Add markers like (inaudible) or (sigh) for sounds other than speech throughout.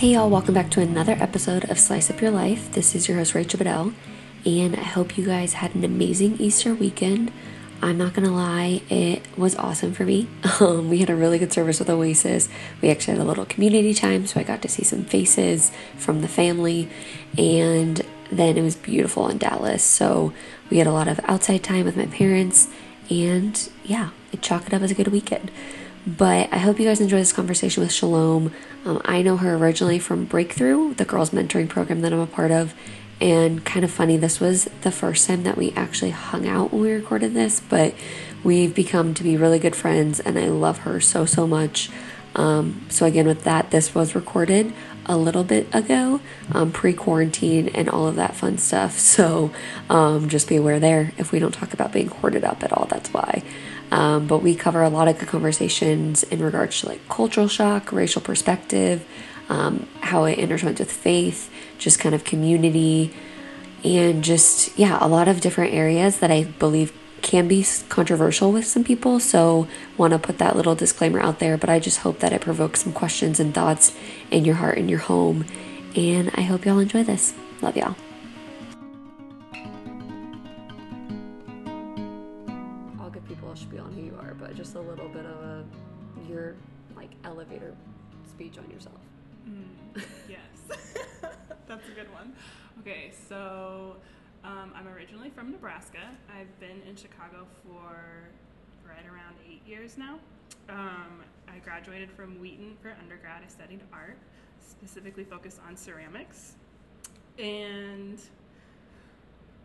Hey y'all, welcome back to another episode of Slice Up Your Life. This is your host Rachel Bedell, and I hope you guys had an amazing Easter weekend. I'm not gonna lie, it was awesome for me. (laughs) Um, we had a really good service with Oasis. We actually had a little community time, so I got to see some faces from the family, and then it was beautiful in Dallas. So we had a lot of outside time with my parents, and yeah, it chalked it up as a good weekend. But I hope you guys enjoy this conversation with Shalom. Um, I know her originally from Breakthrough, the girls' mentoring program that I'm a part of. And kind of funny, this was the first time that we actually hung out when we recorded this, but we've become to be really good friends, and I love her so, so much. Um, so, again, with that, this was recorded a little bit ago, um, pre quarantine, and all of that fun stuff. (laughs) So, um, just be aware there. If we don't talk about being hoarded up at all, that's why. Um, but we cover a lot of good conversations in regards to like cultural shock, racial perspective, um, how it intertwines with faith, just kind of community, and just, yeah, a lot of different areas that I believe can be controversial with some people. So, want to put that little disclaimer out there, but I just hope that it provokes some questions and thoughts in your heart and your home. And I hope y'all enjoy this. Love y'all. Originally from Nebraska. I've been in Chicago for right around eight years now. Um, I graduated from Wheaton for undergrad. I studied art, specifically focused on ceramics. And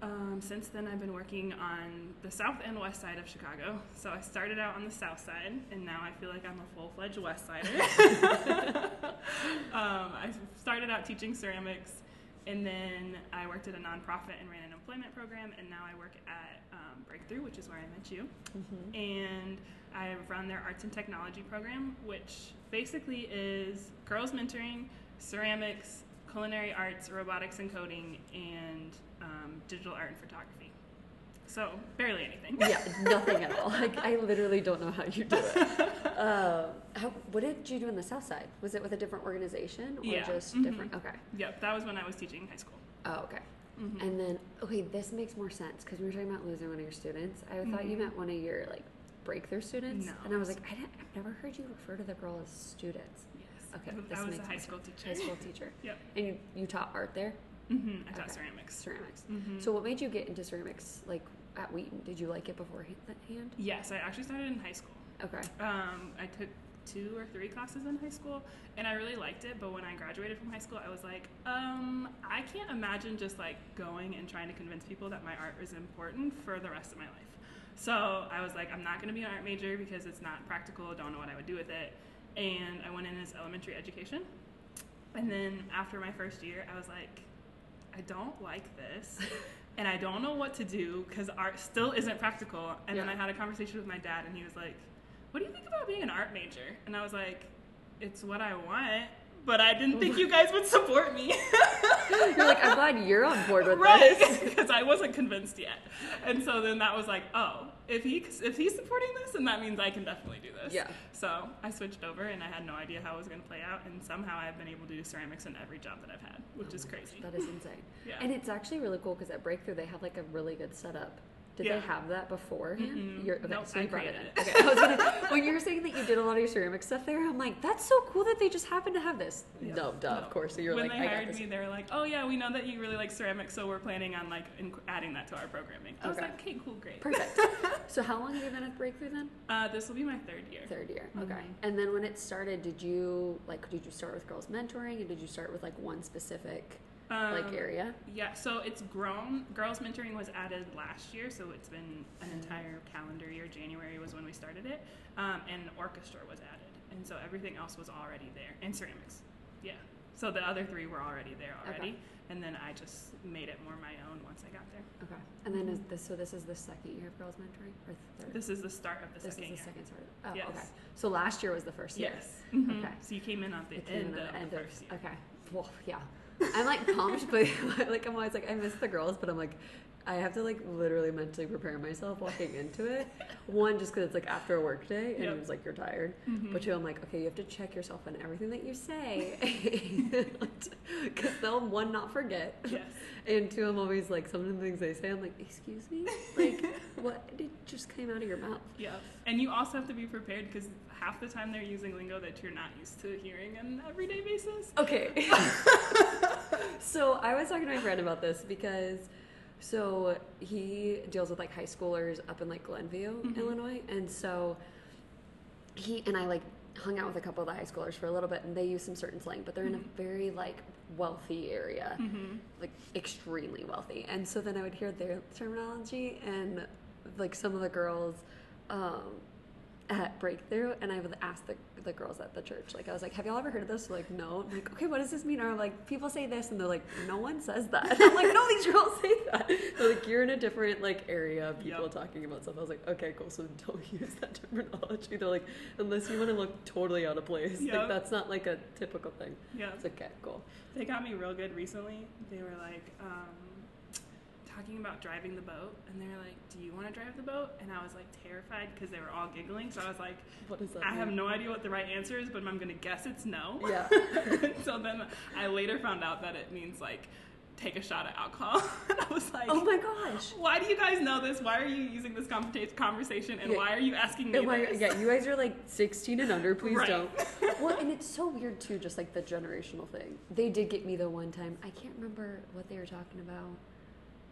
um, since then, I've been working on the south and west side of Chicago. So I started out on the south side, and now I feel like I'm a full fledged west sider. (laughs) (laughs) um, I started out teaching ceramics, and then I worked at a nonprofit and ran an employment program, and now I work at um, Breakthrough, which is where I met you. And I run their arts and technology program, which basically is girls mentoring, ceramics, culinary arts, robotics and coding, and um, digital art and photography. So barely anything. Yeah, nothing at all. Like I literally don't know how you do it. Uh, (laughs) how, what did you do in the South Side? Was it with a different organization or Yeah, just mhm. different? Okay. Yep, that was when I was teaching high school. Oh, okay. Mhm. And then okay, this makes more sense because we were talking about losing one of your students. I thought you Mhm. meant one of your like breakthrough students, No. and I was like, I didn't, I've never heard you refer to the girl as students. Yes. Okay, (laughs) this I was makes a high school sense. teacher. High school teacher. (laughs) Yep. And you, you taught art there, hmm I taught Okay. ceramics. ceramics. hmm So what made you get into ceramics? Like at Wheaton, did you like it beforehand? yes, I actually started in high school. Okay. Um, I took two or three classes in high school, and I really liked it. But when I graduated from high school, I was like, um, I can't imagine just like going and trying to convince people that my art is important for the rest of my life. So I was like, I'm not going to be an art major because it's not practical. Don't know what I would do with it. And I went in as elementary education. And then after my first year, I was like, I don't like this. (laughs) and I don't know what to do because art still isn't practical. And then I had a conversation with my dad, and he was like, What do you think about being an art major? And I was like, It's what I want, but I didn't think you guys would support me. (laughs) You're like, I'm glad you're on board with right this. (laughs) because i wasn't convinced yet and so then that was like oh if he if he's supporting this then that means i can definitely do this Yeah. so i switched over and i had no idea how it was going to play out and somehow i've been able to do ceramics in every job that i've had which oh is crazy That is insane. Yeah. And it's actually really cool because at Breakthrough they have like a really good setup. Did Yeah. they have that before? You're, okay, Nope, so I you brought it in. it. Okay, I was gonna, (laughs) when you were saying that you did a lot of your ceramic stuff there, I'm like, that's so cool that they just happen to have this. Yep. No, duh, No. of course. So you're when like, they I got hired me, they were like, "Oh yeah, we know that you really like ceramics, so we're planning on like inc- adding that to our programming." I was Okay. like, "Okay, cool, great." Perfect. (laughs) so how long have you been at Breakthrough then? Uh, this will be my third year. Third year. Okay. Mhm. And then when it started, did you like did you start with girls mentoring and did you start with like one specific like Um, area? Yeah, so it's grown. Girls mentoring was added last year, so it's been an entire calendar year. January was when we started it, um, and orchestra was added, and so everything else was already there, and ceramics. Yeah, so the other three were already there already, Okay. and then I just made it more my own once I got there. Okay. And then is this so this is the second year of girls mentoring or third? This is the start of the This second is the year. second start. Oh, Yes. okay. So last year was the first year. Yes. Mhm. Okay. So you came in at the end, in of the end the first year. okay. Well, yeah. I'm like pumped, but (laughs) like I'm always like I miss the girls, but I'm like I have to like literally mentally prepare myself walking into it. One, just because it's like after a work day and Yep. it's like you're tired. Mhm. But two, I'm like, okay, you have to check yourself on everything that you say, (laughs) because they'll one not forget, Yes. and two, I'm always like, some of the things they say, I'm like, excuse me, like (laughs) what did just came out of your mouth? Yeah. And you also have to be prepared because half the time they're using lingo that you're not used to hearing on an everyday basis. Okay. (laughs) so I was talking to my friend about this because so he deals with like high schoolers up in like Glenview, Mhm. Illinois, and so he and I like hung out with a couple of the high schoolers for a little bit, and they use some certain slang, but they're in Mhm. a very like wealthy area, Mm-hmm. like extremely wealthy, and so then I would hear their terminology and like some of the girls. Um, at breakthrough and i would ask the, the girls at the church like i was like have y'all ever heard of this? They're like no. I'm like okay what does this mean? Or I'm like people say this and they're like no one says that. And (laughs) i'm like no these girls say that. They're like you're in a different like area of people Yep. talking about stuff. I was like okay cool so don't (laughs) use that terminology. They're like unless you want to look totally out of place. Yep. like that's not like a typical thing. Yeah. it's okay cool. They got me real good recently. They were like um, talking about driving the boat, and they were like, "Do you want to drive the boat?" And I was like terrified because they were all giggling. So I was like, what is that "I have no idea what the right answer is, but I'm gonna guess it's no." yeah (laughs) so then I later found out that it means like take a shot of alcohol. (laughs) and I was like, oh my gosh Why do you guys know this? Why are you using this conversation? And Yeah. why are you asking me why- this? yeah, you guys are like 16 and under. Please Right. don't. (laughs) well, and it's so weird too, just like the generational thing. They did get me the one time. I can't remember what they were talking about,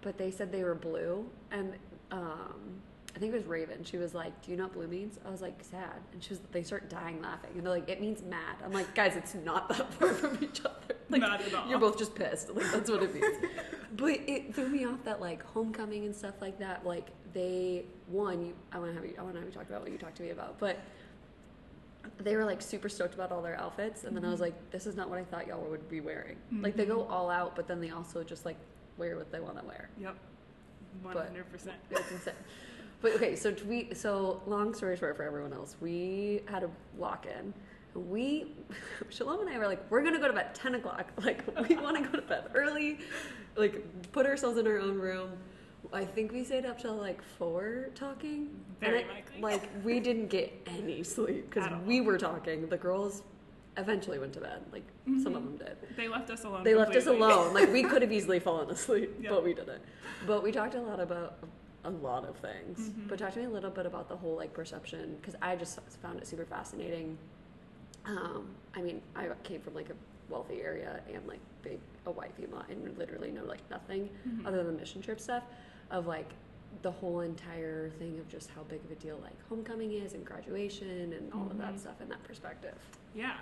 but they said they were blue, and um, I think it was Raven. She was like, "Do you know what blue means?" I was like, "Sad," and she was. They start dying laughing, and they're like, "It means mad." I'm like, "Guys, it's not that far (laughs) from each other. (laughs) Like, Not at all. You're both just pissed. Like that's what it means." (laughs) but it threw me off that like homecoming and stuff like that. Like they one, you, I want to have you. I want to have you talk about what you talked to me about, but they were like super stoked about all their outfits and then i was like this is not what i thought y'all would be wearing like they go all out but then they also just like wear what they want to wear Yep. But- hundred percent. (laughs) it's insane but okay so we so long story short for everyone else we had a walk in. we (laughs) shalom and i were like we're gonna go to bed at 10 o'clock (laughs) like we want to go to bed early like put ourselves in our own room i think we stayed up till like four talking Very likely. like we didn't get any sleep because we were talking the girls eventually went to bed like some of them did They left us alone. they left us alone. Like we (laughs) could have easily fallen asleep, Yeah. but we didn't. But we talked a lot about a lot of things. Mhm. But talk to me a little bit about the whole like perception because I just found it super fascinating. Um, I mean, I came from like a wealthy area and like big a white female and literally know like nothing Mhm. other than mission trip stuff of like the whole entire thing of just how big of a deal like homecoming is and graduation and all of that Mhm. stuff in that perspective. Yeah.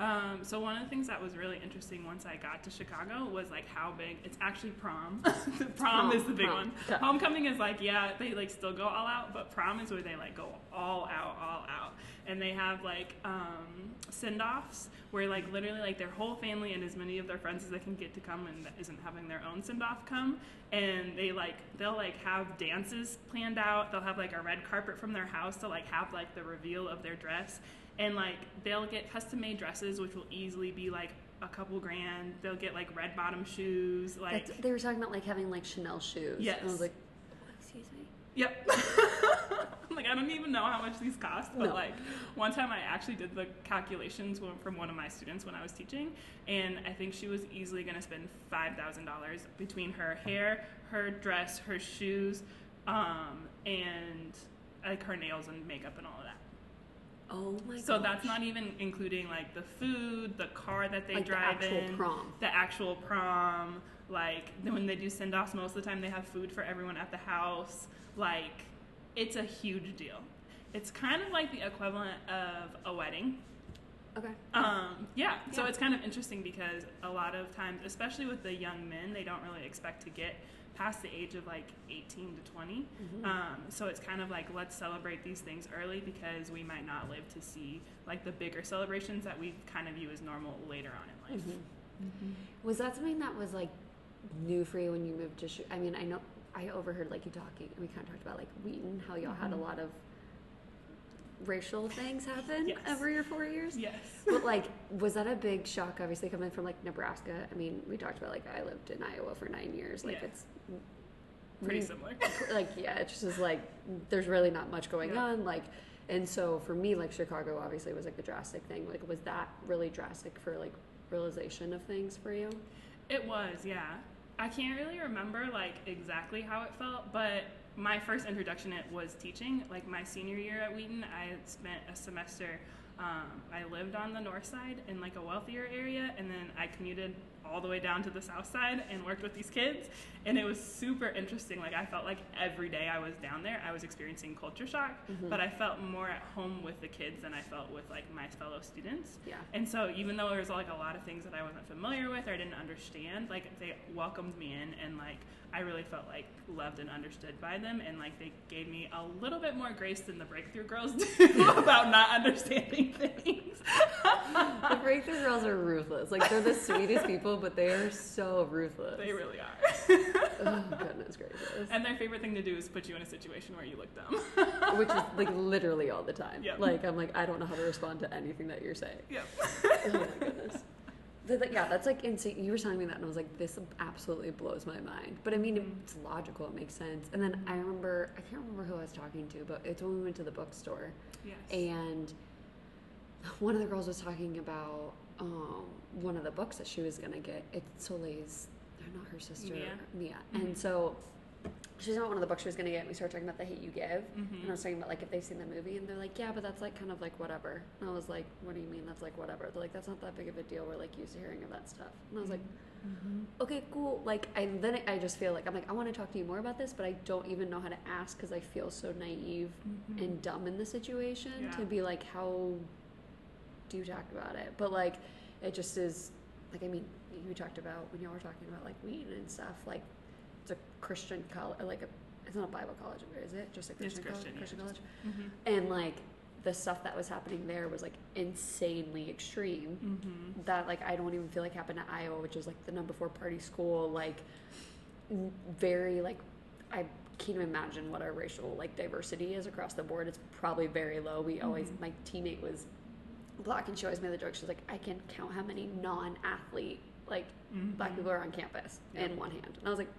Um, so one of the things that was really interesting once I got to Chicago was like how big it's actually prom. Prom, (laughs) Prom, is the big one. Homecoming is like yeah they like still go all out, but prom is where they like go all out, all out, and they have like um, send offs where like literally like their whole family and as many of their friends as they can get to come and that isn't having their own send off come, and they like they'll like have dances planned out. They'll have like a red carpet from their house to like have like the reveal of their dress and like they'll get custom made dresses which will easily be like a couple grand they'll get like red bottom shoes like That's, they were talking about like having like Chanel shoes. Yes. And I was like, excuse me. yep (laughs) I'm like i don't even know how much these cost but No. like one time i actually did the calculations from one of my students when i was teaching and i think she was easily going to spend $5000 between her hair her dress her shoes um, and like her nails and makeup and all of that Oh my god. So that's not even including like the food, the car that they like the drive actual in, prom. the actual prom. Like when they do send offs, most of the time they have food for everyone at the house. Like it's a huge deal. It's kind of like the equivalent of a wedding. Okay. Um, yeah, so it's kind of interesting because a lot of times, especially with the young men, they don't really expect to get past the age of like 18 to 20. Mhm. Um, so it's kind of like let's celebrate these things early because we might not live to see like the bigger celebrations that we kind of view as normal later on in life. Mhm. Was that something that was like new for you when you moved to? Sh- I mean, I know I overheard like you talking. and We kind of talked about like Wheaton, how y'all had a Mhm. lot of racial things happen Yes. every or four years. Yes. But like, was that a big shock? Obviously, coming from like Nebraska. I mean, we talked about like I lived in Iowa for nine years. Like Yeah. it's pretty we- similar. (laughs) like yeah, it just is like there's really not much going Yeah. on. Like, and so for me, like Chicago obviously was like the drastic thing. Like, was that really drastic for like realization of things for you? It was, yeah. I can't really remember like exactly how it felt, but my first introduction it was teaching. Like my senior year at Wheaton, I spent a semester. Um, I lived on the north side in like a wealthier area, and then I commuted all the way down to the south side and worked with these kids. And it was super interesting. Like I felt like every day I was down there, I was experiencing culture shock, Mm-hmm. but I felt more at home with the kids than I felt with like my fellow students. Yeah. And so even though there was like a lot of things that I wasn't familiar with or I didn't understand, like they welcomed me in and like I really felt like loved and understood by them and like they gave me a little bit more grace than the breakthrough girls (laughs) do (laughs) about not understanding (laughs) things. the breakthrough girls are ruthless. Like they're the sweetest people, but they are so ruthless. they really are. (laughs) oh goodness gracious. and their favorite thing to do is put you in a situation where you look dumb. (laughs) Which is like (laughs) literally all the time. Yep. Like I'm like I don't know how to respond to anything that you're saying. yep. oh my goodness. Like, yeah, that's like insane. You were telling me that, and I was like, this absolutely blows my mind. But I mean, Mhm. it's logical. It makes sense. And then I remember, I can't remember who I was talking to, but it's when we went to the bookstore, Yes. and one of the girls was talking about um, one of the books that she was gonna get. It's Soleil's, not her sister, Mia. Mia. Mhm. And so she's not one of the books she was gonna get. And we started talking about the hate you give. Mhm. And I was talking about like if they've seen the movie and they're like, yeah, but that's like kind of like whatever. And I was like, what do you mean that's like whatever? They're like, that's not that big of a deal. We're like used to hearing of that stuff. And I was like, Mhm. okay, cool. Like, I then I just feel like I'm like I want to talk to you more about this, but I don't even know how to ask because I feel so naive Mhm. and dumb in the situation Yeah. to be like, how do you talk about it? But like, it just is like I mean, you talked about when y'all were talking about like weed and stuff. Like, it's a Christian college, like a it's not a Bible college, is it? Just a It's Christian, college? Christian, yeah, Christian college. Mhm. And like the stuff that was happening there was like insanely extreme. Mhm. That like I don't even feel like happened to Iowa, which is like the number four party school. Like very like I can't even imagine what our racial like diversity is across the board. It's probably very low. We always Mhm. my teammate was black and she always made the joke. She's like I can count how many non-athlete like black Mhm. people are on campus Yep. in one hand. And I was like,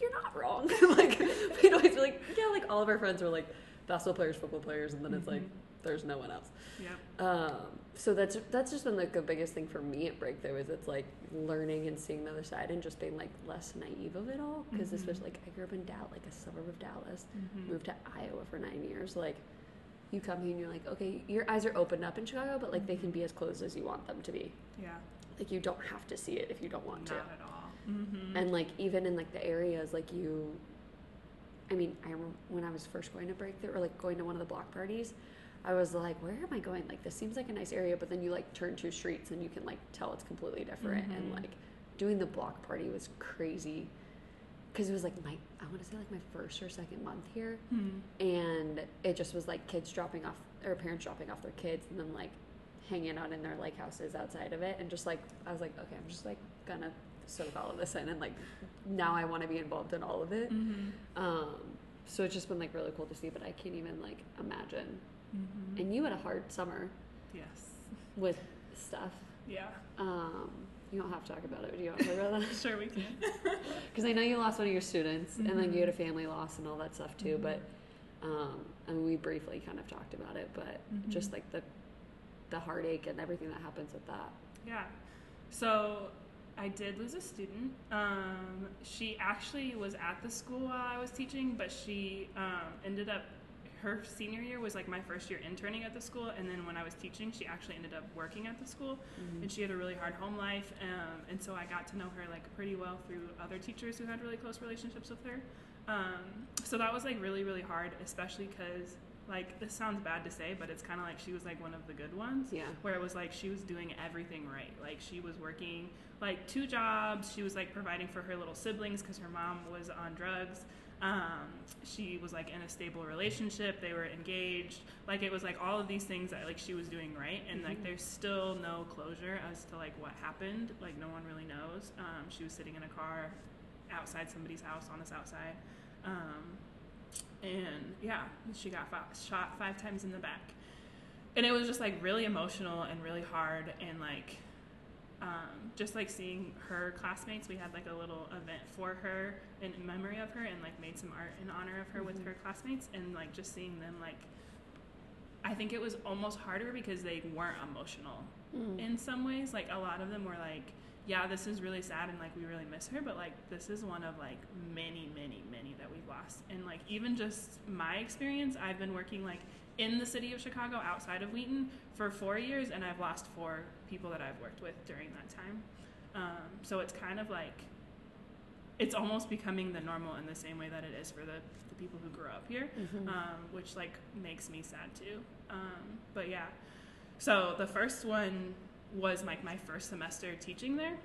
you're not wrong. (laughs) like we'd always be like, yeah, like all of our friends were like basketball players, football players, and then it's like Mhm. there's no one else. Yep. Um, so that's that's just been like the biggest thing for me at Breakthrough is it's like learning and seeing the other side and just being like less naive of it all. Because Mhm. especially like I grew up in Dallas, like a suburb of Dallas, Mhm. moved to Iowa for nine years. Like you come here and you're like, okay, your eyes are opened up in Chicago, but like they can be as closed as you want them to be. Yeah. Like you don't have to see it if you don't want to. Not at all. Mm-hmm. And like even in like the areas like you I mean, I remember when I was first going to Breakthrough or like going to one of the block parties, I was like, where am I going? Like this seems like a nice area, but then you like turn two streets and you can like tell it's completely different. And Mhm. like doing the block party was crazy because it was like my I want to say like my first or second month here, Mhm. and it just was like kids dropping off or parents dropping off their kids and then like hanging out in their like houses outside of it and just like I was like okay I'm just like gonna soak all of this in and like now I want to be involved in all of it Mhm. um so it's just been like really cool to see but I can't even like imagine Mhm. and you had a hard summer Yes. with stuff Yeah. um you don't have to talk about it but do you want to talk about that (laughs) Sure we can. (laughs) because I know you lost one of your students and then you had a Mhm. family loss and all that stuff too Mhm. but um I mean we briefly kind of talked about it but just Mhm. like the the heartache and everything that happens with that Yeah. So I did lose a student. Um, she actually was at the school while I was teaching, but she um, ended up, her senior year was like my first year interning at the school. And then when I was teaching, she actually ended up working at the school. And she had a really hard home life. Um, and so I got to know her like pretty well through other teachers who had really close relationships with her. Um, so that was like really, really hard, especially because like this sounds bad to say, but it's kind of like she was like one of the good ones yeah where it was like she was doing everything right. Like she was working like two jobs. She was like providing for her little siblings because her mom was on drugs. Um, she was like in a stable relationship. They were engaged. Like it was like all of these things that like she was doing right. And like Mhm. there's still no closure as to like what happened. Like no one really knows. Um, she was sitting in a car outside somebody's house on the south side. Um, and yeah, she got shot five times in the back and it was just like really emotional and really hard and like um, just like seeing her classmates, we had like a little event for her in memory of her, and like made some art in honor of her with Mhm. her classmates, and like just seeing them like. I think it was almost harder because they weren't emotional Mm. in some ways. Like a lot of them were like, "Yeah, this is really sad, and like we really miss her," but like this is one of like many, many, many that we've lost. And like even just my experience, I've been working like in the city of Chicago, outside of Wheaton, for four years, and I've lost four people that I've worked with during that time. Um, so it's kind of like it's almost becoming the normal in the same way that it is for the, the people who grew up here Mhm. um, which like makes me sad too. Um, but yeah, so the first one was like my first semester teaching there.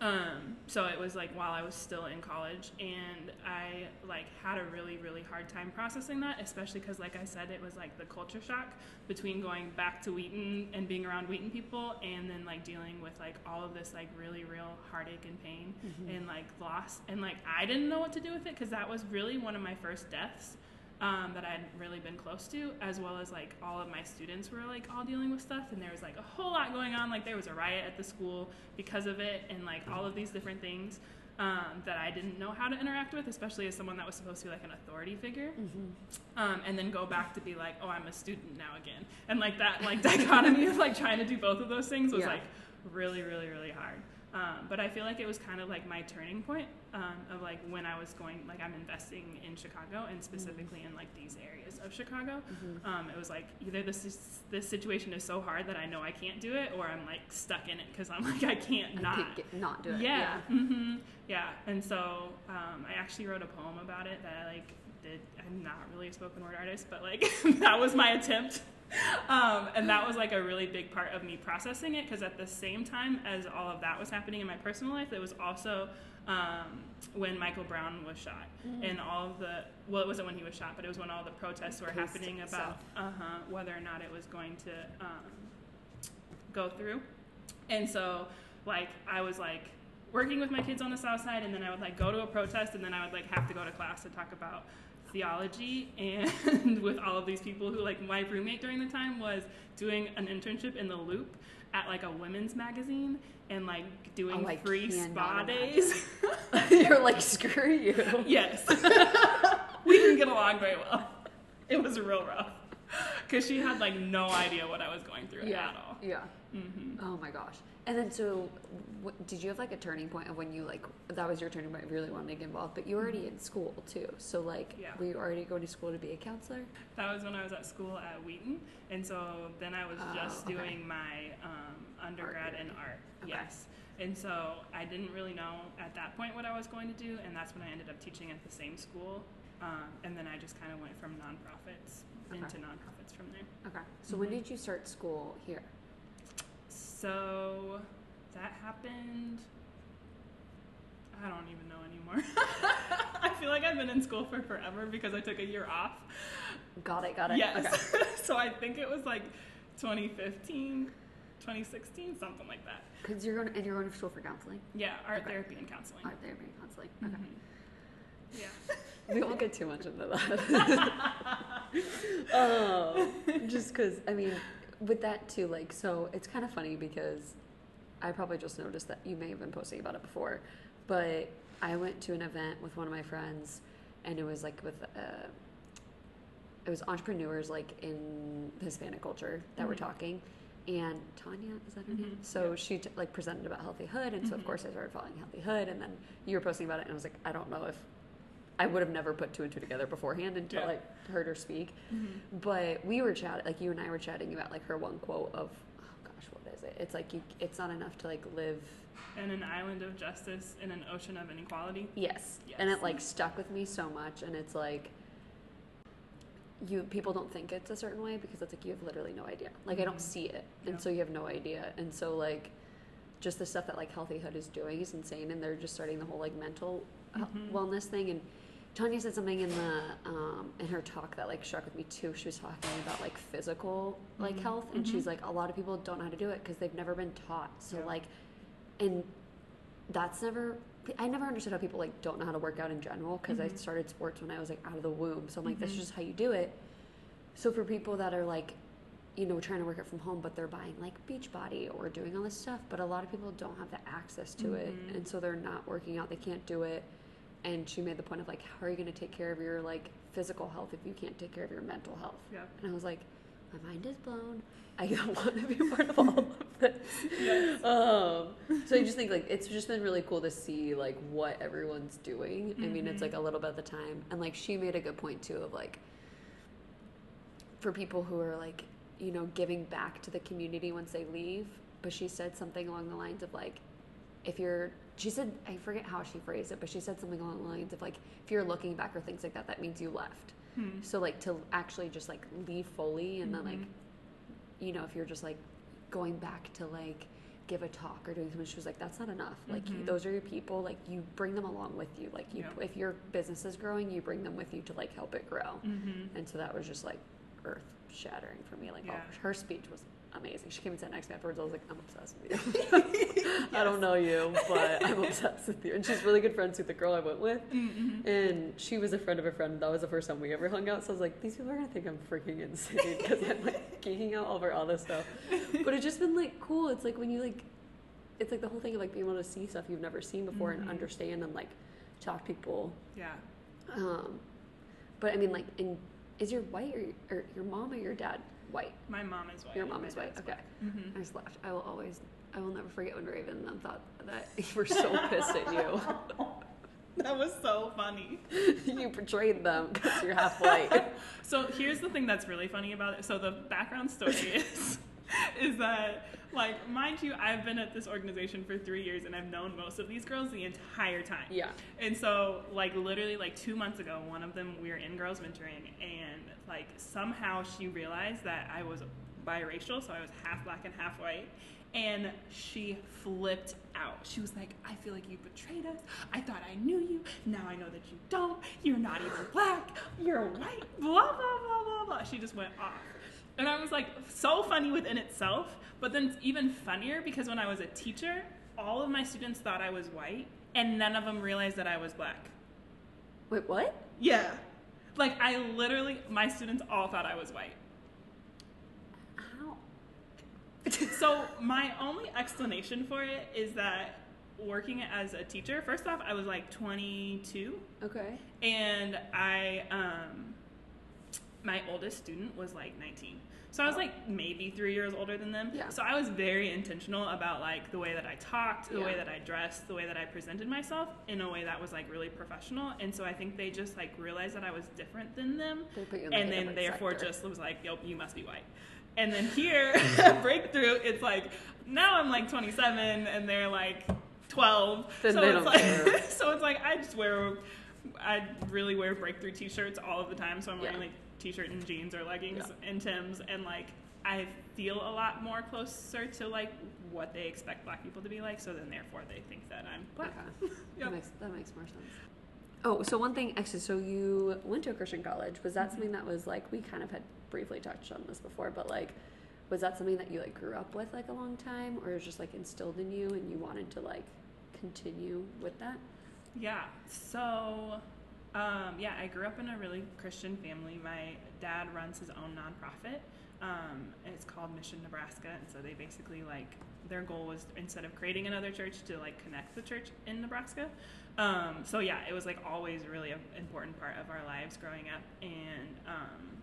Um, so it was like while I was still in college, and I like had a really really hard time processing that, especially because like I said, it was like the culture shock between going back to Wheaton and being around Wheaton people, and then like dealing with like all of this like really real heartache and pain Mhm. and like loss and like i didn't know what to do with it because that was really one of my first deaths um, that i'd really been close to as well as like all of my students were like all dealing with stuff and there was like a whole lot going on like there was a riot at the school because of it and like all of these different things um, that i didn't know how to interact with especially as someone that was supposed to be like an authority figure Mhm. um, and then go back to be like, oh, I'm a student now again, and like that like (laughs) dichotomy of like trying to do both of those things was Yeah. like really, really, really hard. Um, but I feel like it was kind of like my turning point um, of like when I was going like I'm investing in Chicago and specifically in like these areas of Chicago. Mhm. Um, it was like either this is, this situation is so hard that I know I can't do it, or I'm like stuck in it because I'm (laughs) like I can't I not. get- not do it. Yeah. hmm Yeah. And so um, I actually wrote a poem about it that I like did. I'm not really a spoken word artist, but like (laughs) that was my attempt. Um, and that was like a really big part of me processing it because at the same time as all of that was happening in my personal life, it was also um, when Michael Brown was shot Mm. and all of the well, it wasn't when he was shot, but it was when all the protests were happening about uh-huh, whether or not it was going to um, go through. And so, like, I was like working with my kids on the south side, and then I would like go to a protest, and then I would like have to go to class to talk about theology and (laughs) with all of these people who like my roommate during the time was doing an internship in the loop at like a women's magazine and like doing Oh, free spa days (laughs) You're like, screw you. (laughs) yes we didn't get along very well it was real rough because she had like no idea what i was going through Yeah. at all Yeah. Hmm Oh my gosh. And then, so, what, did you have like a turning point of when you like that was your turning point? Really wanted to get involved, but you were already in school too. So, like, Yeah. were you already going to school to be a counselor? That was when I was at school at Wheaton, and so then I was Oh, just okay. doing my um, undergrad Art in art. Okay. Yes, and so I didn't really know at that point what I was going to do, and that's when I ended up teaching at the same school, um, and then I just kind of went from nonprofits Okay. into nonprofits from there. Okay. So, when Mhm. did you start school here? So that happened. I don't even know anymore. (laughs) I feel like I've been in school for forever because I took a year off. Got it. Got it. Yes. Okay. (laughs) so I think it was like 2015, 2016, something like that. Because you're going to, and you're going to school for counseling, Yeah, art Okay. therapy and counseling. art therapy, and counseling. Okay. Mhm. Yeah. (laughs) we won't get too much into that. oh, just because I mean, with that too, like, so it's kind of funny because I probably just noticed that you may have been posting about it before, but I went to an event with one of my friends, and it was like with uh, it was entrepreneurs like in the Hispanic culture that were Mhm. talking. And Tanya, is that her name? Mhm, So yeah. she t- like presented about Healthy Hood, and so of Mhm. course I started following Healthy Hood, and then you were posting about it, and I was like, I don't know if I would have never put two and two together beforehand until Yeah. I heard her speak. Mhm. But we were chatting, like you and I were chatting about like her one quote of, oh gosh, what is it? It's like you, it's not enough to like live. in an island of justice in an ocean of inequality. Yes, yes. and it like stuck with me so much, and it's like. You people don't think it's a certain way because it's like you have literally no idea. Like I don't Mhm. see it, Yeah. and so you have no idea. And so like, just the stuff that like Healthy Hood is doing is insane, and they're just starting the whole like mental hel- Mhm. wellness thing. And Tanya said something in the um, in her talk that like struck with me too. She was talking about like physical like Mhm. health, and Mhm. she's like a lot of people don't know how to do it because they've never been taught. So Yeah. like, and that's never. I never understood how people like don't know how to work out in general because I Mhm. started sports when I was like out of the womb. So I'm like, that's Mhm. just how you do it. So for people that are like you know, trying to work it from home, but they're buying like Beachbody or doing all this stuff. But a lot of people don't have the access to it, Mhm. and so they're not working out. They can't do it. And she made the point of like, how are you going to take care of your like physical health if you can't take care of your mental health? yeah. And I was like, my mind is blown. I don't (laughs) want to be part of all of this. Um, so I just think like it's just been really cool to see like what everyone's doing. I mean, it's like a little bit of the time, and like she made a good point too of like for people who are like you know giving back to the community once they leave. But she said something along the lines of like if you're she said I forget how she phrased it, but she said something along the lines of like if you're looking back or things like that, that means you left. Hmm. So like to actually just like leave fully and then like Mhm. you know, if you're just like going back to like give a talk or doing something, she was like, that's not enough. Like you, Mhm. those are your people. Like you bring them along with you. Like you, if your business is growing, you bring them with you to like help it grow. Mm-hmm. And so that was just like earth shattering for me. Like Yeah. oh, her speech was amazing. She came and sat next to me afterwards. I was like, I'm obsessed with you. (laughs) I don't know you, but I'm obsessed with you. And she's really good friends with the girl I went with. Mm-hmm. And she was a friend of a friend. That was the first time we ever hung out. So I was like, these people are gonna think I'm freaking insane (laughs) because I'm like geeking out over all this stuff. But it's just been like cool. It's like when you like, it's like the whole thing of like being able to see stuff you've never seen before Mhm. and understand and like talk to people. Yeah. Um, but I mean, like, in is your white or, or your mom or your dad white? My mom is white. Your mom is white. Okay. Mm-hmm. I just laughed. I will always. I will never forget when Raven and them thought that (laughs) you were so pissed at you. (laughs) That was so funny. (laughs) you betrayed them because you're half white. So here's the thing that's really funny about it. So the background story is, (laughs) is that like mind you, I've been at this organization for three years and I've known most of these girls the entire time. Yeah. And so like literally like two months ago, one of them we were in girls mentoring and like somehow she realized that I was biracial, so I was half black and half white. And she flipped out. She was like, I feel like you betrayed us. I thought I knew you. Now I know that you don't. You're not even black. You're white. Blah, blah, blah, blah, blah. She just went off. And I was like, so funny within itself. But then it's even funnier because when I was a teacher, all of my students thought I was white, and none of them realized that I was black. Wait, what? Yeah. Like, I literally, my students all thought I was white. How? (laughs) So, my only explanation for it is that working as a teacher, first off, I was like 22, Okay. and I, um, my oldest student was like 19. So I was like maybe three years older than them. Yeah. So I was very intentional about like the way that I talked, the way that I dressed, the way that I presented myself in a way that was like really professional. And so I think they just like realized that I was different than them. They put you in, and a then therefore sector. just was like, yo, you must be white. And then here, (laughs) mm-hmm. breakthrough, it's like now I'm like 27 and they're like 12. Then so it's like care. (laughs) so it's like I just wear I really wear breakthrough t-shirts all of the time. So I'm wearing Yeah. like t-shirt and jeans or leggings and Tim's and like I feel a lot more closer to like what they expect black people to be like. So then therefore they think that I'm black. Okay. (laughs) Yep. That makes that makes more sense. Oh, so one thing, actually, so you went to a Christian college. Was that Mhm. something that was like we kind of had briefly touched on this before, but like, was that something that you like grew up with like a long time, or it was just like instilled in you and you wanted to like continue with that? Yeah. So, um, yeah, I grew up in a really Christian family. My dad runs his own nonprofit. Um, it's called Mission Nebraska, and so they basically like their goal was instead of creating another church to like connect the church in Nebraska. Um, so yeah, it was like always really an important part of our lives growing up, and um,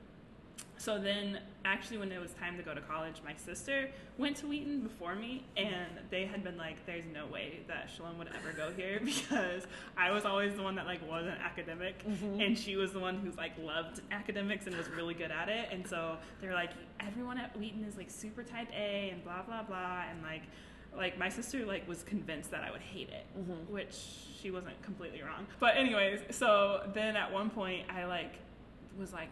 so then actually when it was time to go to college, my sister went to Wheaton before me, and they had been like, "There's no way that Shalom would ever go here (laughs) because I was always the one that like wasn't academic, and she was the one who's like loved academics and was really good at it, and so they're like, everyone at Wheaton is like super type A and blah blah blah, and like." Like my sister like was convinced that I would hate it, Mm-hmm. which she wasn't completely wrong. But anyways, so then at one point I like was like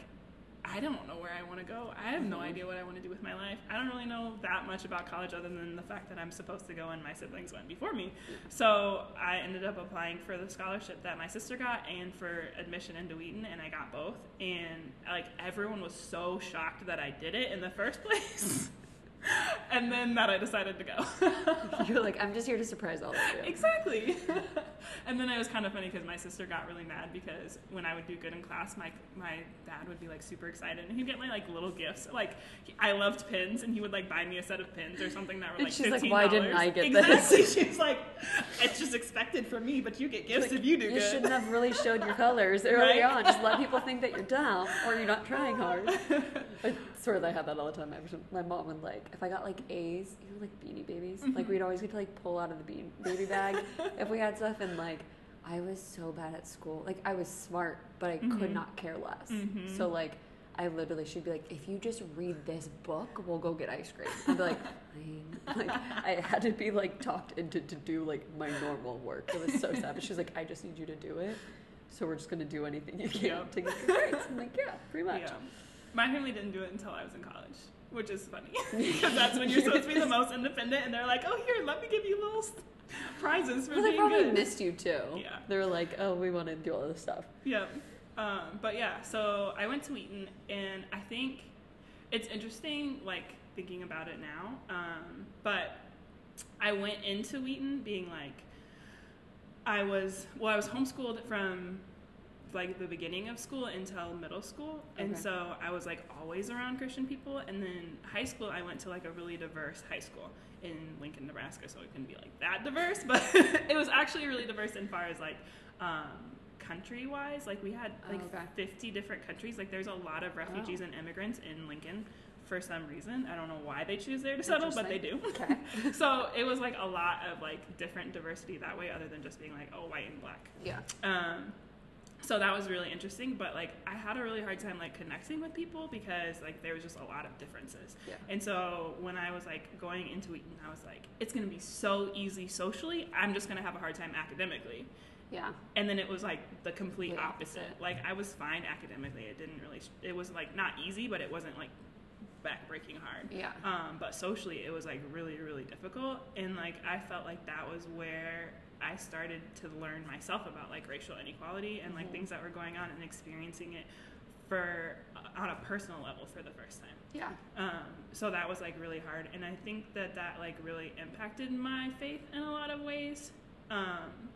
I don't know where I want to go. I have no idea what I want to do with my life. I don't really know that much about college other than the fact that I'm supposed to go and my siblings went before me. So I ended up applying for the scholarship that my sister got and for admission into Wheaton, and I got both. And like everyone was so shocked that I did it in the first (laughs) place. And then that I decided to go. (laughs) You're like, I'm just here to surprise all of you. exactly. (laughs) and then it was kind of funny because my sister got really mad because when I would do good in class, my my dad would be like super excited and he'd get my like little gifts. Like he- I loved pins and he would like buy me a set of pins or something that were And like she's like, $15. "Why didn't I get exactly. this?" (laughs) She's like, it's just expected from me, but you get gifts if you do You good. shouldn't have really showed your colors early Right? on. Just let people think that you're dumb or you're not trying hard. I swear that I had that all the time. My mom would like, if I got like A's, you know, like beanie babies, like we'd always get to like pull out of the bean baby bag (laughs) if we had stuff. And like, I was so bad at school. Like, I was smart, but I could Mhm. not care less. Mhm. So like, I literally, she'd be like, if you just read this book, we'll go get ice cream. I'd be like, (laughs) fine. (laughs) Like, I had to be like talked into to do like my normal work. It was so sad. But she was like, I just need you to do it. So we're just gonna do anything you can Yeah. to get your grades. I'm like, yeah, pretty much. Yeah. My family didn't do it until I was in college, which is funny (laughs) because that's when you're supposed to be the most independent, and they're like, "Oh, here, let me give you little prizes for Well, they probably good." missed you too. Yeah. They were like, oh, we want to do all this stuff. Yeah. Um, but yeah, so I went to Wheaton, and I think it's interesting, like thinking about it now. Um, but I went into Wheaton being like, I was well, I was homeschooled from like the beginning of school until middle school, and Okay. so I was like always around Christian people. And then high school, I went to like a really diverse high school in Lincoln, Nebraska, so it couldn't be like that diverse, (laughs) but it was actually really diverse in far as like um, country wise. Like we had Oh, like okay. 50 different countries. Like there's a lot of refugees Oh. and immigrants in Lincoln for some reason. I don't know why they choose there to settle, but they do. Okay. (laughs) so it was like a lot of like different diversity that way, other than just being like oh white and black. Yeah. Um, so that was really interesting, but like I had a really hard time like connecting with people because like there was just a lot of differences. Yeah. And so when I was like going into Wheaton, I was like, it's gonna be so easy socially. I'm just gonna have a hard time academically. Yeah. And then it was like the complete opposite. opposite. Like I was fine academically. It didn't really. It was like not easy, but it wasn't like backbreaking hard. Yeah. Um, but socially, it was like really, really difficult, and like I felt like that was where I started to learn myself about like racial inequality and like Mhm. things that were going on and experiencing it for on a personal level for the first time. Yeah. Um, so that was like really hard, and I think that that like really impacted my faith in a lot of ways. Um,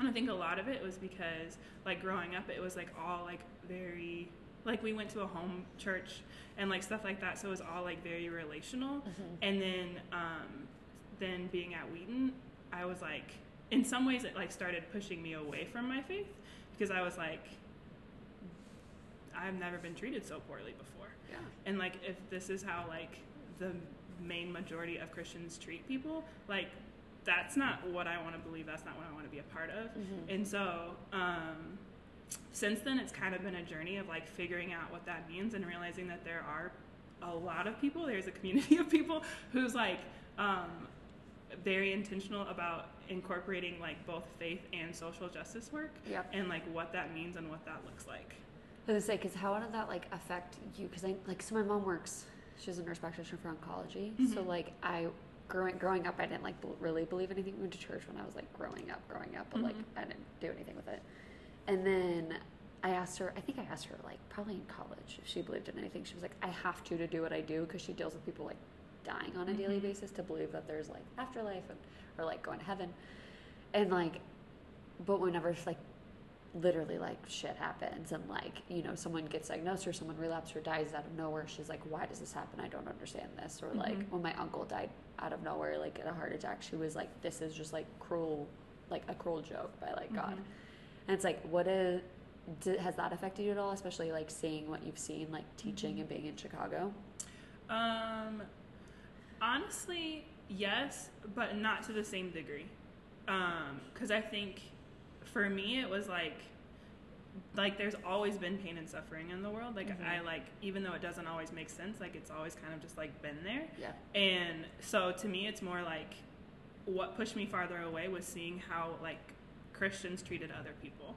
and I think a lot of it was because like growing up, it was like all like very like we went to a home church and like stuff like that, so it was all like very relational. And then um, then being at Wheaton, I was like in some ways it like started pushing me away from my faith because I was like I've never been treated so poorly before. Yeah. And like if this is how like the main majority of Christians treat people, like that's not what I want to believe. That's not what I want to be a part of. Mhm. And so um, since then, it's kind of been a journey of like figuring out what that means and realizing that there are a lot of people. There's a community (laughs) of people who's like um, very intentional about incorporating like both faith and social justice work Yep. and like what that means and what that looks like. I was gonna say, because how did that like affect you? Because I like, so my mom works. She's a nurse practitioner for oncology. So Mhm. like, I growing growing up, I didn't like really believe anything. We went to church when I was like growing up, growing up, but like Mhm. I didn't do anything with it. And then I asked her. I think I asked her like probably in college if she believed in anything. She was like, I have to to do what I do because she deals with people like dying on a daily Mhm. basis to believe that there's like afterlife and or like going to heaven. And like, but whenever it's like literally like shit happens and like you know someone gets diagnosed or someone relapses or dies out of nowhere she's like why does this happen i don't understand this or like Mhm. when my uncle died out of nowhere like in a heart attack she was like this is just like cruel like a cruel joke by like god Mhm. And it's like what d- has that affected you at all especially like seeing what you've seen like teaching and being in chicago Um, honestly, yes, but not to the same degree. Um, because I think for me it was like, like there's always been pain and suffering in the world. Like Mhm. I like, even though it doesn't always make sense, like it's always kind of just like been there. yeah And so to me, it's more like what pushed me farther away was seeing how like Christians treated other people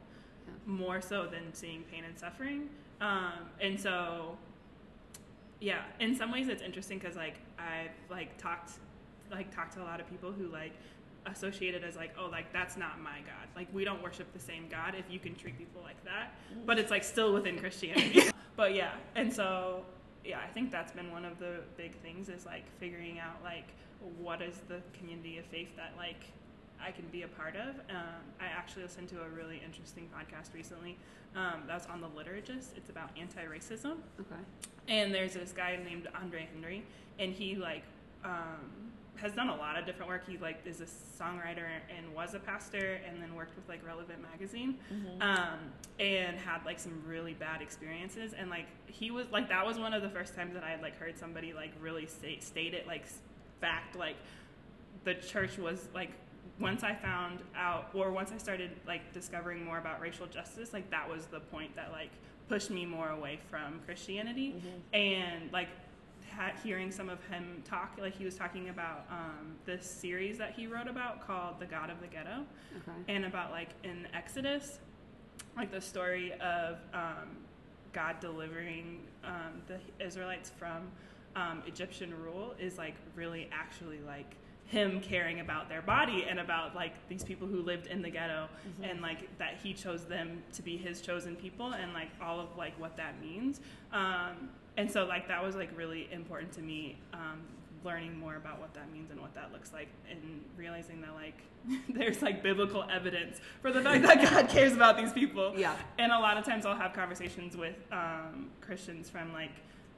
Yeah. more so than seeing pain and suffering. Um, and so, yeah, in some ways it's interesting because like I've like talked, like talked to a lot of people who like associated as like, oh, like that's not my God. Like we don't worship the same God if you can treat people like that. But it's like still within Christianity. (laughs) but yeah, and so yeah, I think that's been one of the big things is like figuring out like what is the community of faith that like I can be a part of. Um, I actually listened to a really interesting podcast recently um, that was on the liturgist. It's about anti-racism, Okay. and there's this guy named Andre Henry, and he like um, has done a lot of different work. He like is a songwriter and was a pastor, and then worked with like Relevant magazine, um, and had like some really bad experiences. And like he was like that was one of the first times that I had like heard somebody like really state state it like fact like the church was like once I found out or once I started like discovering more about racial justice, like that was the point that like pushed me more away from Christianity. And like ha- hearing some of him talk like he was talking about um, this series that he wrote about called The God of the Ghetto. Okay. and about like in Exodus, like the story of um, God delivering um, the Israelites from um, Egyptian rule is like really actually like him caring about their body and about like these people who lived in the ghetto and like that he chose them to be his chosen people and like all of like what that means um, and so like that was like really important to me um, learning more about what that means and what that looks like and realizing that like (laughs) there's like biblical evidence for the fact that God (laughs) cares about these people. Yeah. And a lot of times I'll have conversations with um, Christians from like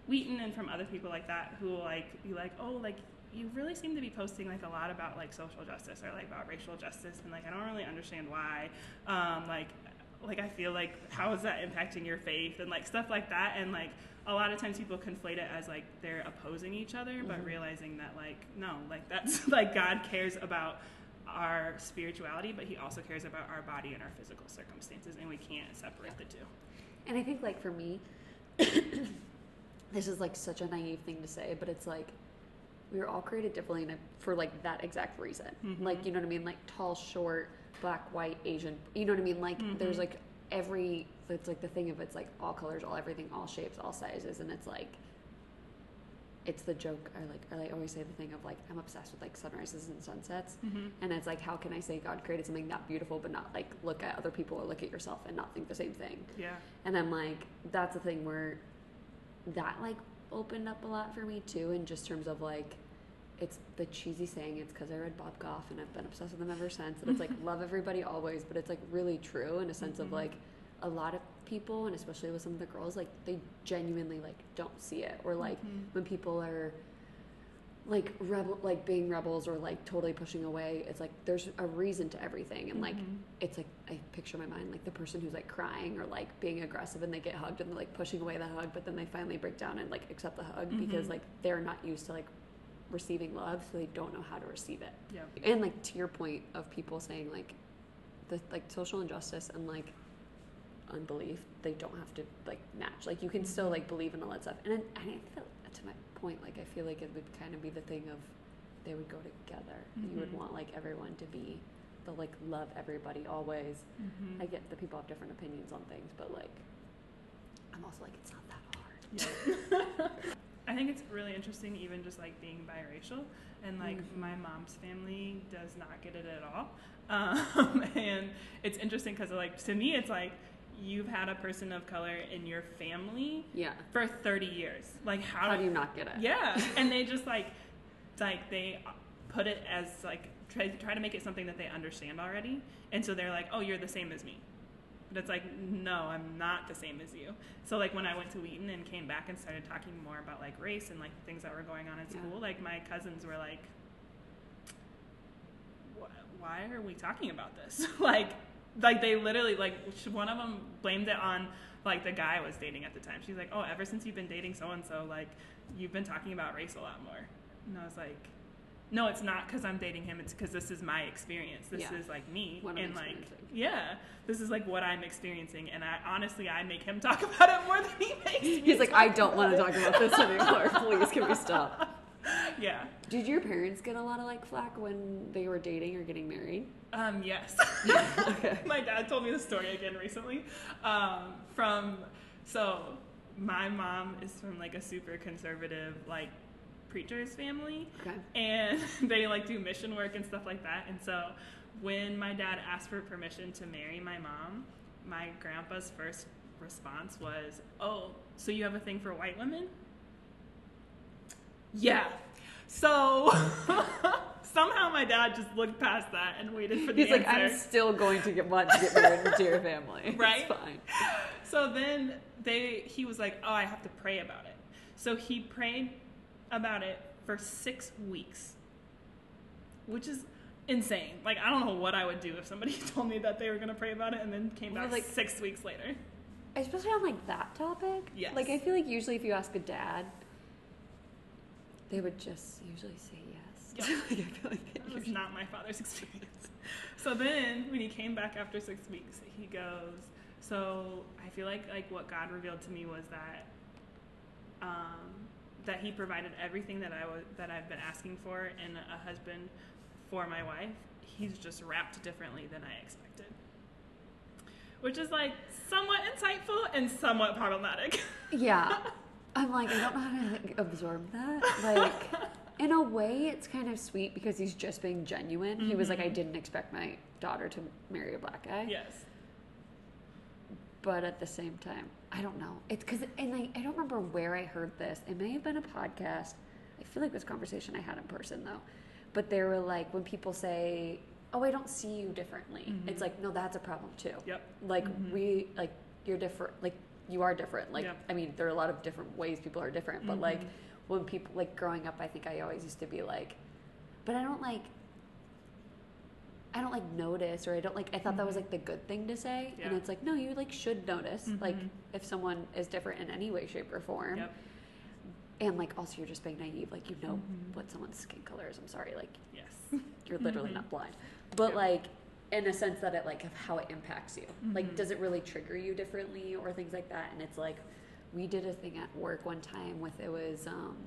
Wheaton and from other people like that who will like be like, oh, like you really seem to be posting like a lot about like social justice or like about racial justice and like I don't really understand why. Um, like like I feel like how is that impacting your faith and like stuff like that and like a lot of times people conflate it as like they're opposing each other but realizing that like no like that's (laughs) like God cares about our spirituality but he also cares about our body and our physical circumstances and we can't separate the two. And I think like for me, (coughs) this is like such a naive thing to say, but it's like we were all created differently and for like that exact reason. Mm-hmm. Like you know what I mean? Like tall, short, black, white, Asian. You know what I mean? Like mm-hmm. there's like every. It's like the thing of it's like all colors, all everything, all shapes, all sizes, and it's like. It's the joke. I like. I like always say the thing of like I'm obsessed with like sunrises and sunsets, mm-hmm. and it's like how can I say God created something that beautiful, but not like look at other people or look at yourself and not think the same thing. Yeah. And I'm like, that's the thing where that like opened up a lot for me too, in just terms of like, it's the cheesy saying, it's because I read Bob Goff and I've been obsessed with him ever since. And it's like, (laughs) love everybody always, but it's like really true in a sense of mm-hmm. like, a lot of people, and especially with some of the girls, like they genuinely like don't see it. Or like mm-hmm. when people are like rebel like being rebels or like totally pushing away it's like there's a reason to everything and like mm-hmm. it's like i picture in my mind like the person who's like crying or like being aggressive and they get hugged and they're like pushing away the hug but then they finally break down and like accept the hug because like they're not used to like receiving love so they don't know how to receive it. Yeah. and like to your point of people saying like the like social injustice and like unbelief they don't have to like match. Like you can still like believe in all that stuff. And, then- and I feel, to my point like i feel like it would kind of be the thing of they would go together. You would Mhm. want like everyone to be the like love everybody always. Mm-hmm. i get that people have different opinions on things but like i'm also like it's not that hard (laughs) I think it's really interesting, even just like being biracial, and like Mhm. my mom's family does not get it at all. (laughs) Um, and it's interesting because like to me, it's like you've had a person of color in your family yeah for 30 years. Like how, how do you not get it Yeah, (laughs) and they just like like they put it as like try try to make it something that they understand already, and so they're like, oh, you're the same as me. But it's like, no, I'm not the same as you. So like when I went to Wheaton and came back and started talking more about like race and like things that were going on in Yeah. school, like my cousins were like, why are we talking about this? (laughs) like, like they literally like one of them blamed it on like the guy I was dating at the time. She's like, oh, ever since you've been dating so and so, like you've been talking about race a lot more. And I was like, no, it's not because I'm dating him. It's because this is my experience. This Yeah. is like me, What and like yeah, this is like what I'm experiencing. And I honestly, I make him (laughs) talk about it more than he makes me. he's like i don't want to talk about this anymore (laughs) please can we stop. Yeah. did your parents get a lot of like flack when they were dating or getting married Um, yes. (laughs) okay my dad told me the story again recently. Um, from so my mom is from like a super conservative like preacher's family, okay and (laughs) they like do mission work and stuff like that. And so when my dad asked for permission to marry my mom, my grandpa's first response was, "Oh, so you have a thing for white women?" Yeah. So (laughs) somehow my dad just looked past that and waited for the He's like. I'm still going to get want to get married into your family. (laughs) Right? It's fine. So then they he was like, "Oh, I have to pray about it." So he prayed about it for 6 weeks. Which is insane. Like I don't know what I would do if somebody (laughs) told me that they were going to pray about it and then came back like- 6 weeks later. Especially on like that topic. Yes. Like I feel like usually if you ask a dad, they would just usually say yes. (laughs) Yep. like, I feel like That was not my father's (laughs) experience. So then, when he came back after six weeks, he goes. So I feel like like what God revealed to me was that um, that He provided everything that I was that I've been asking for in a husband for my wife. He's just wrapped differently than I expected, which is like somewhat insightful and somewhat problematic. (laughs) Yeah. I'm like, I don't know how to like, absorb that. Like, in a way, it's kind of sweet because he's just being genuine. He was like, I mm-hmm. didn't expect my daughter to marry a black guy. yes. But at the same time, I don't know. It's because, and like, I don't remember where I heard this. It may have been a podcast. I feel like this conversation I had in person, though. But they were like, when people say, oh, I don't see you differently, mm-hmm. it's like, no, that's a problem too. Yep. Like, mm-hmm. we, like, you're different. Like, you are different. Like, Yep. I mean, there are a lot of different ways people are different. But, like, mm-hmm. when people, like, growing up, I think I always used to be like, but I don't like, I don't like notice or I don't like I thought that was like the good thing to say. And it's like, no, you like should notice. Like Mhm. if someone is different in any way, shape or form. Yep. And like also you're just being naive, like you know Mhm. what someone's skin color is. I'm sorry, like Yes. (laughs) you're literally Mhm. not blind. But Yep. like in a sense that it like of how it impacts you. Like Mhm. does it really trigger you differently or things like that? And it's like we did a thing at work one time with it was um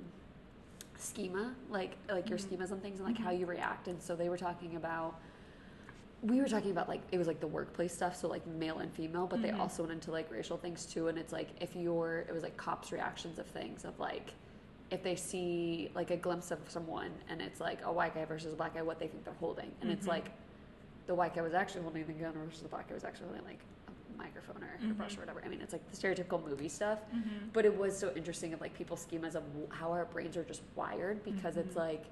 schema, like like your schemas and things and like how you react. And so they were talking about we were talking about like it was like the workplace stuff, so like male and female, but they Mhm. also went into like racial things too. And it's like if you're, it was like cops' reactions of things of like if they see like a glimpse of someone and it's like a white guy versus a black guy, what they think they're holding, and it's Mhm. like the white guy was actually holding the gun versus the black guy was actually holding like a microphone or a hairbrush Mhm. or whatever. I mean, it's like the stereotypical movie stuff. Mhm. But it was so interesting of like people's schemas of how our brains are just wired because it's Mhm. like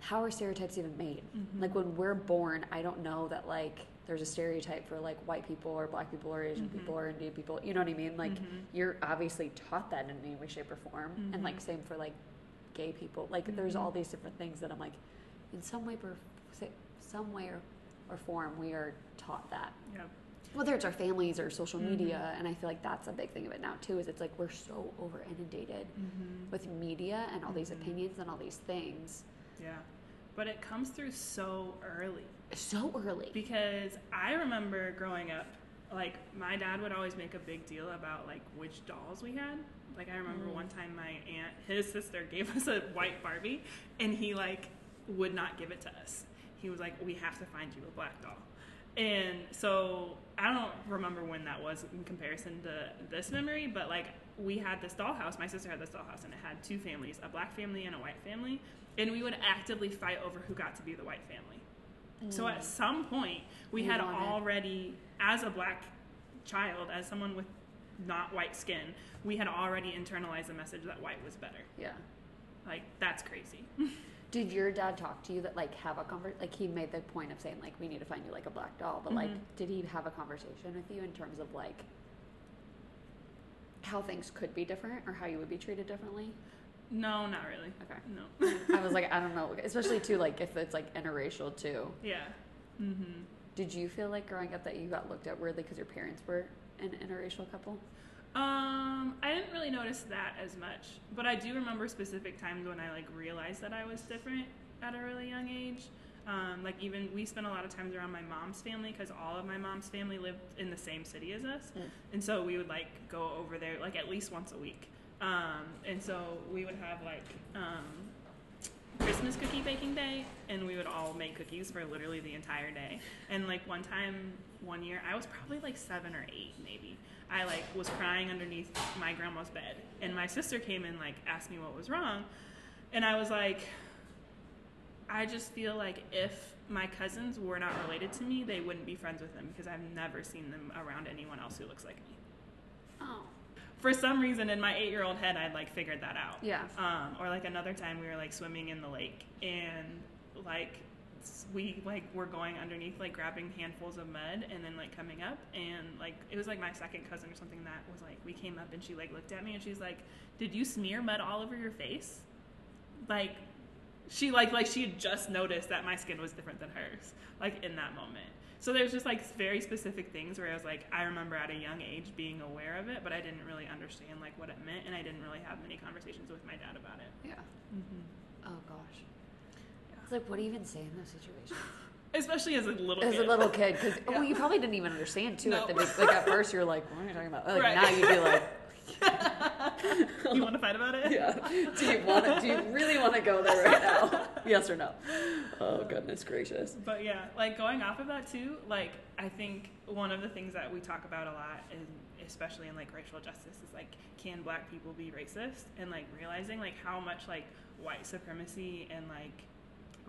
how are stereotypes even made? Mhm. Like when we're born, I don't know that like there's a stereotype for like white people or black people or Asian Mhm. people or Indian people. You know what I mean? Like Mhm. you're obviously taught that in any way, shape, or form. And like Mhm. same for like gay people. Like there's Mhm. all these different things that I'm like, in some way, or some way or, or form, we are taught that Yep. whether it's our families or social Mhm. media and i feel like that's a big thing of it now too is it's like we're so over inundated with media and all these opinions and all these things Yeah. But it comes through so early so early because I remember growing up, like my dad would always make a big deal about like which dolls we had. Like I remember Mm. one time my aunt, his sister gave us a white Barbie and he like would not give it to us. He was like, "We have to find you a black doll." And so I don't remember when that was in comparison to this memory, but like we had this dollhouse. My sister had this dollhouse, and it had two families: a black family and a white family. And we would actively fight over who got to be the white family. So at some point, we You had already, as a black child, as someone with not white skin, we had already internalized the message that white was better. yeah Like that's crazy. (laughs) did your dad talk to you that like have a conver like he made the point of saying like we need to find you like a black doll but like Mhm. did he have a conversation with you in terms of like how things could be different or how you would be treated differently no, not really. okay No. i was like (laughs) i don't know especially too like if it's like interracial too yeah. Mm-hmm. Did you feel like growing up that you got looked at weirdly because your parents were an interracial couple? Um, I didn't really notice that as much, but I do remember specific times when I like realized that I was different at a really young age. Um, like even we spent a lot of times around my mom's family because all of my mom's family lived in the same city as us, Mm. and so we would like go over there like at least once a week. Um, and so we would have like um, Christmas cookie baking day, and we would all make cookies for literally the entire day. And like one time, one year, I was probably like seven or eight, maybe. I like was crying underneath my grandma's bed, and my sister came and like asked me what was wrong, and I was like, I just feel like if my cousins were not related to me, they wouldn't be friends with them because I've never seen them around anyone else who looks like me. Oh. for some reason in my eight year old head, I'd like figured that out. Yeah. Um, or like another time we were like swimming in the lake and like we like were going underneath like grabbing handfuls of mud and then like coming up and like it was like my second cousin or something that was like we came up and she like looked at me and she's like did you smear mud all over your face like she like like she had just noticed that my skin was different than hers like in that moment so there's just like very specific things where i was like i remember at a young age being aware of it but i didn't really understand like what it meant and i didn't really have many conversations with my dad about it Yeah. mm-hmm. Oh gosh. It's like, what do you even say in those situations? (laughs) especially as a little As a little kid, because (laughs) Yeah. well, you probably didn't even understand too at the like at first you're like, what are you talking about? Like Right. now you'd be like, (laughs) you want to fight about it yeah. Do you want to? Do you really want to go there right now? (laughs) yes or no? Oh goodness gracious. But yeah, like going off of that too, like I think one of the things that we talk about a lot, and especially in like racial justice, is like can black people be racist, and like realizing like how much like white supremacy and like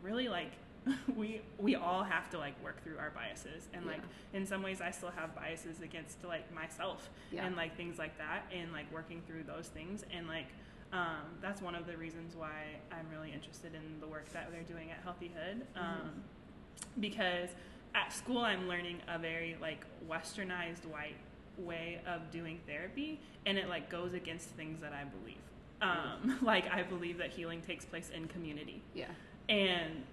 really like (laughs) we we all have to like work through our biases. And like in some ways I still have biases against like myself Yeah. and like things like that and like working through those things. And like um, that's one of the reasons why I'm really interested in the work that they're doing at Healthy Hood um, because at school I'm learning a very like westernized white way of doing therapy and it like goes against things that I believe. Um, (laughs) like I believe that healing takes place in community. Yeah. and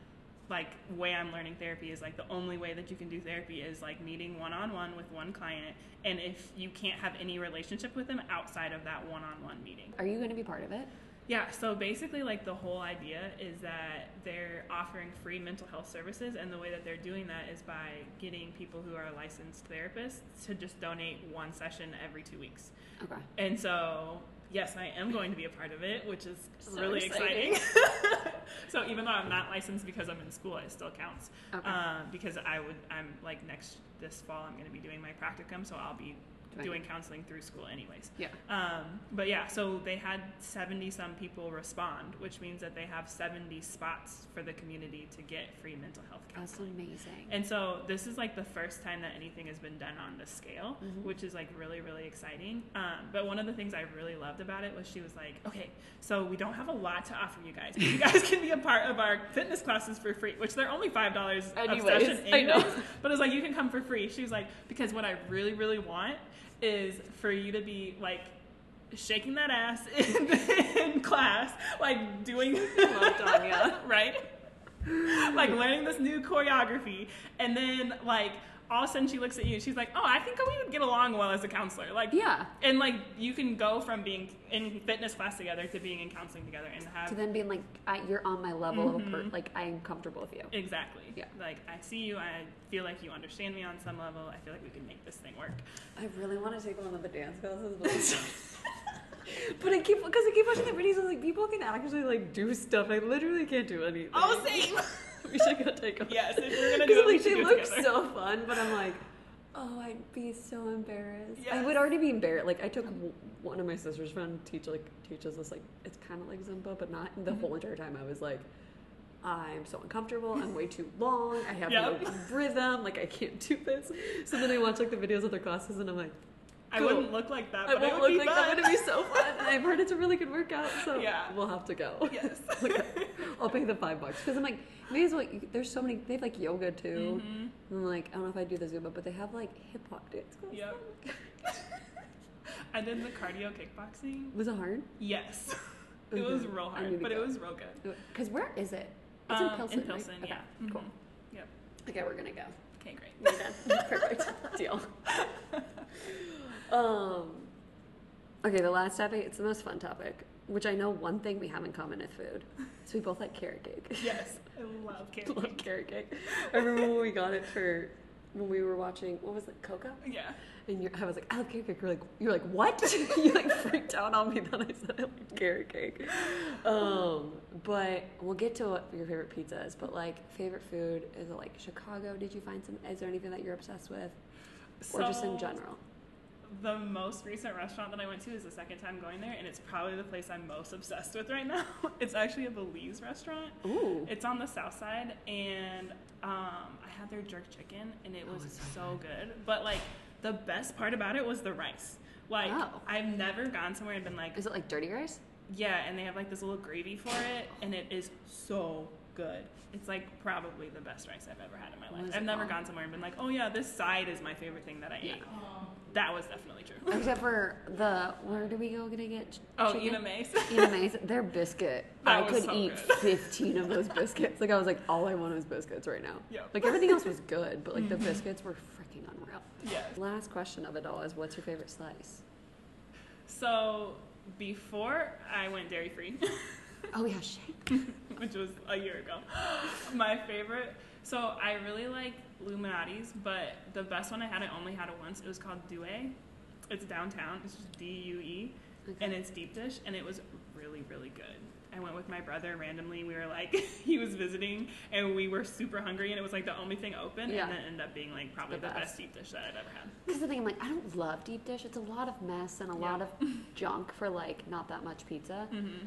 like way i'm learning therapy is like the only way that you can do therapy is like meeting one-on-one with one client and if you can't have any relationship with them outside of that one-on-one meeting Are you going to be part of it? yeah so basically like the whole idea is that they're offering free mental health services and the way that they're doing that is by getting people who are licensed therapists to just donate one session every two weeks Okay. and so, yes, I am going to be a part of it, which is So really exciting. exciting. (laughs) so even though I'm not licensed because I'm in school, it still counts. Okay. Um, because I would, I'm like next this fall, I'm going to be doing my practicum, so I'll be Right. doing counseling through school anyways. Yeah. Um, but yeah, so they had 70 some people respond, which means that they have 70 spots for the community to get free mental health care. That's counseling. amazing. And so this is like the first time that anything has been done on this scale, Mhm. which is like really, really exciting. Um, but one of the things I really loved about it was she was like, okay, so we don't have a lot to offer you guys, but you guys can be a part of our fitness classes for free, which they're only $5 a Anyways, I know. But it's like, you can come for free. She was like, because what I really, really want is for you to be like, shaking that ass (laughs) in, in class, like doing (laughs) Well done, yeah. right? like learning this new choreography, and then like all of a sudden she looks at you and she's like, "Oh, I think we would get along well as a counselor." Like, Yeah. and like you can go from being in fitness class together to being in counseling together and have To then being like, I, you're on my level, of mm-hmm. per, like I'm comfortable with you. exactly. Yeah. Like I see you, I feel like you understand me on some level. I feel like we can make this thing work. I really want to take one of the dance classes, but, (laughs) (laughs) but I keep because I keep watching the videos. of like people can actually like do stuff. I literally can't do anything. Oh, same. (laughs) (laughs) we should go take them. yes, if we're gonna (laughs) do it, like they look together. so fun, but I'm like, oh, I'd be so embarrassed. I would already be embarrassed. Like I took one of my sister's friend teach like teaches us like it's kind of like Zumba, but not. The Mm-hmm. whole entire time I was like. I'm so uncomfortable. I'm way too long. I have (laughs) Yep. no rhythm. Like I can't do this. So then I watch like the videos of their classes, and I'm like, I Cool. wouldn't look like that, I won't would look like fun. that. But it'd be so (laughs) fun. I've heard it's a really good workout, so Yeah. we'll have to go. (laughs) Yes. (laughs) Okay. I'll pay the five bucks because I'm like, may as well. There's so many. They have like yoga too. Mhm. And I'm like, I don't know if I do the Zumba, but they have like hip hop dance class. Yep. I did the cardio kickboxing. Was it hard? Yes. It was real hard, but it was real good. Because where is it? It's Um, in Pilsen. in Pilsen, right? yeah. Okay, Cool. Mhm. Yep. Okay, we're gonna go. Okay, great. We're done. Perfect. Deal. Um. Okay, the last topic. It's the most fun topic, which I know one thing we have in common is food. So we both like carrot cake. (laughs) Yes, I love (laughs) carrot love cake. carrot cake. I remember when we got it for when we were watching. What was it? Coco. Yeah. And you're, I was like, I love carrot cake. You're like, you're like, what? (laughs) you like freaked out on me that I said I like carrot cake. Um, but we'll get to what your favorite pizza is. But like, favorite food is it like Chicago? Did you find some? Is there anything that you're obsessed with, or just in general? The most recent restaurant that I went to is the second time going there, and it's probably the place I'm most obsessed with right (laughs) now. It's actually a Belize restaurant. Ooh, It's on the south side, and um, I had their jerk chicken, and it Oh, was it's so, so good. But like, the best part about it was the rice. Like Oh. I've never gone somewhere and been like, Is it like dirty rice? yeah, and they have like this little gravy for it, and it is so good. It's like probably the best rice I've ever had in my life. I've never called? gone somewhere and been like, oh yeah, this side is my favorite thing that I Yeah. ate. That was definitely true. (laughs) Except for the where do we go gonna get? Oh, chicken? Ina Mae's. (laughs) Ina Mae's. Their biscuit. (laughs) That I could so eat good. 15 of those biscuits. Like I was like, all I want is biscuits right now. Yep. Like everything else was good, but like the mm-hmm. biscuits were freaking unreal. yes. Last question of it all is, what's your favorite slice? So before I went dairy free, Oh yeah, shake. which was a year ago, (gasps) my favorite. So I really like Lou Malnati's, but the best one I had, I only had it once. It was called Due. It's downtown. It's just D U E, and it's deep dish, and it was really really good. I went with my brother randomly. We were like, (laughs) he was visiting, and we were super hungry, and it was like the only thing open, Yeah. and it ended up being like probably The the, best. best deep dish that I've ever had. Because the thing, I'm like, I don't love deep dish. It's a lot of mess and a lot Yeah. of junk for like not that much pizza. Mm-hmm.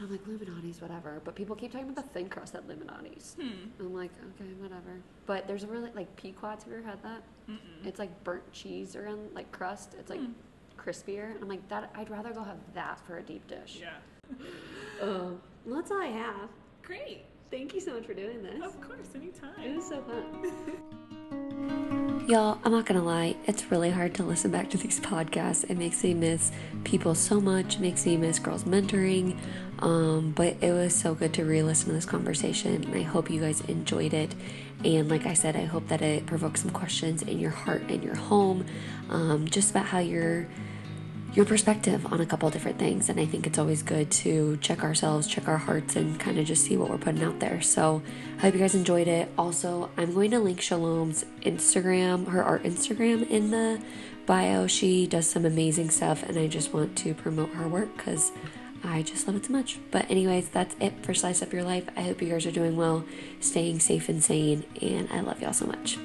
I'm like, Lou Malnati's, whatever. But people keep talking about the thin crust at Lou Malnati's. Hmm. I'm like, okay, whatever. But there's a really, like, Pequods, have you ever had that? Mm-mm. It's like burnt cheese around, like, crust. It's like Hmm. crispier. I'm like, that. I'd rather go have that for a deep dish. Yeah. Oh, (laughs) well, that's all I have. Great. Thank you so much for doing this. Of course, anytime. It was so fun. (laughs) Y'all, I'm not gonna lie, it's really hard to listen back to these podcasts. It makes me miss people so much, it makes me miss girls mentoring. Um, but it was so good to re listen to this conversation, and I hope you guys enjoyed it. And like I said, I hope that it provokes some questions in your heart and your home, um, just about how you're your perspective on a couple different things. And I think it's always good to check ourselves, check our hearts, and kind of just see what we're putting out there. So I hope you guys enjoyed it. Also, I'm going to link Shalom's Instagram, her art Instagram in the bio. She does some amazing stuff, and I just want to promote her work because I just love it so much. But, anyways, that's it for Slice Up Your Life. I hope you guys are doing well, staying safe and sane, and I love y'all so much.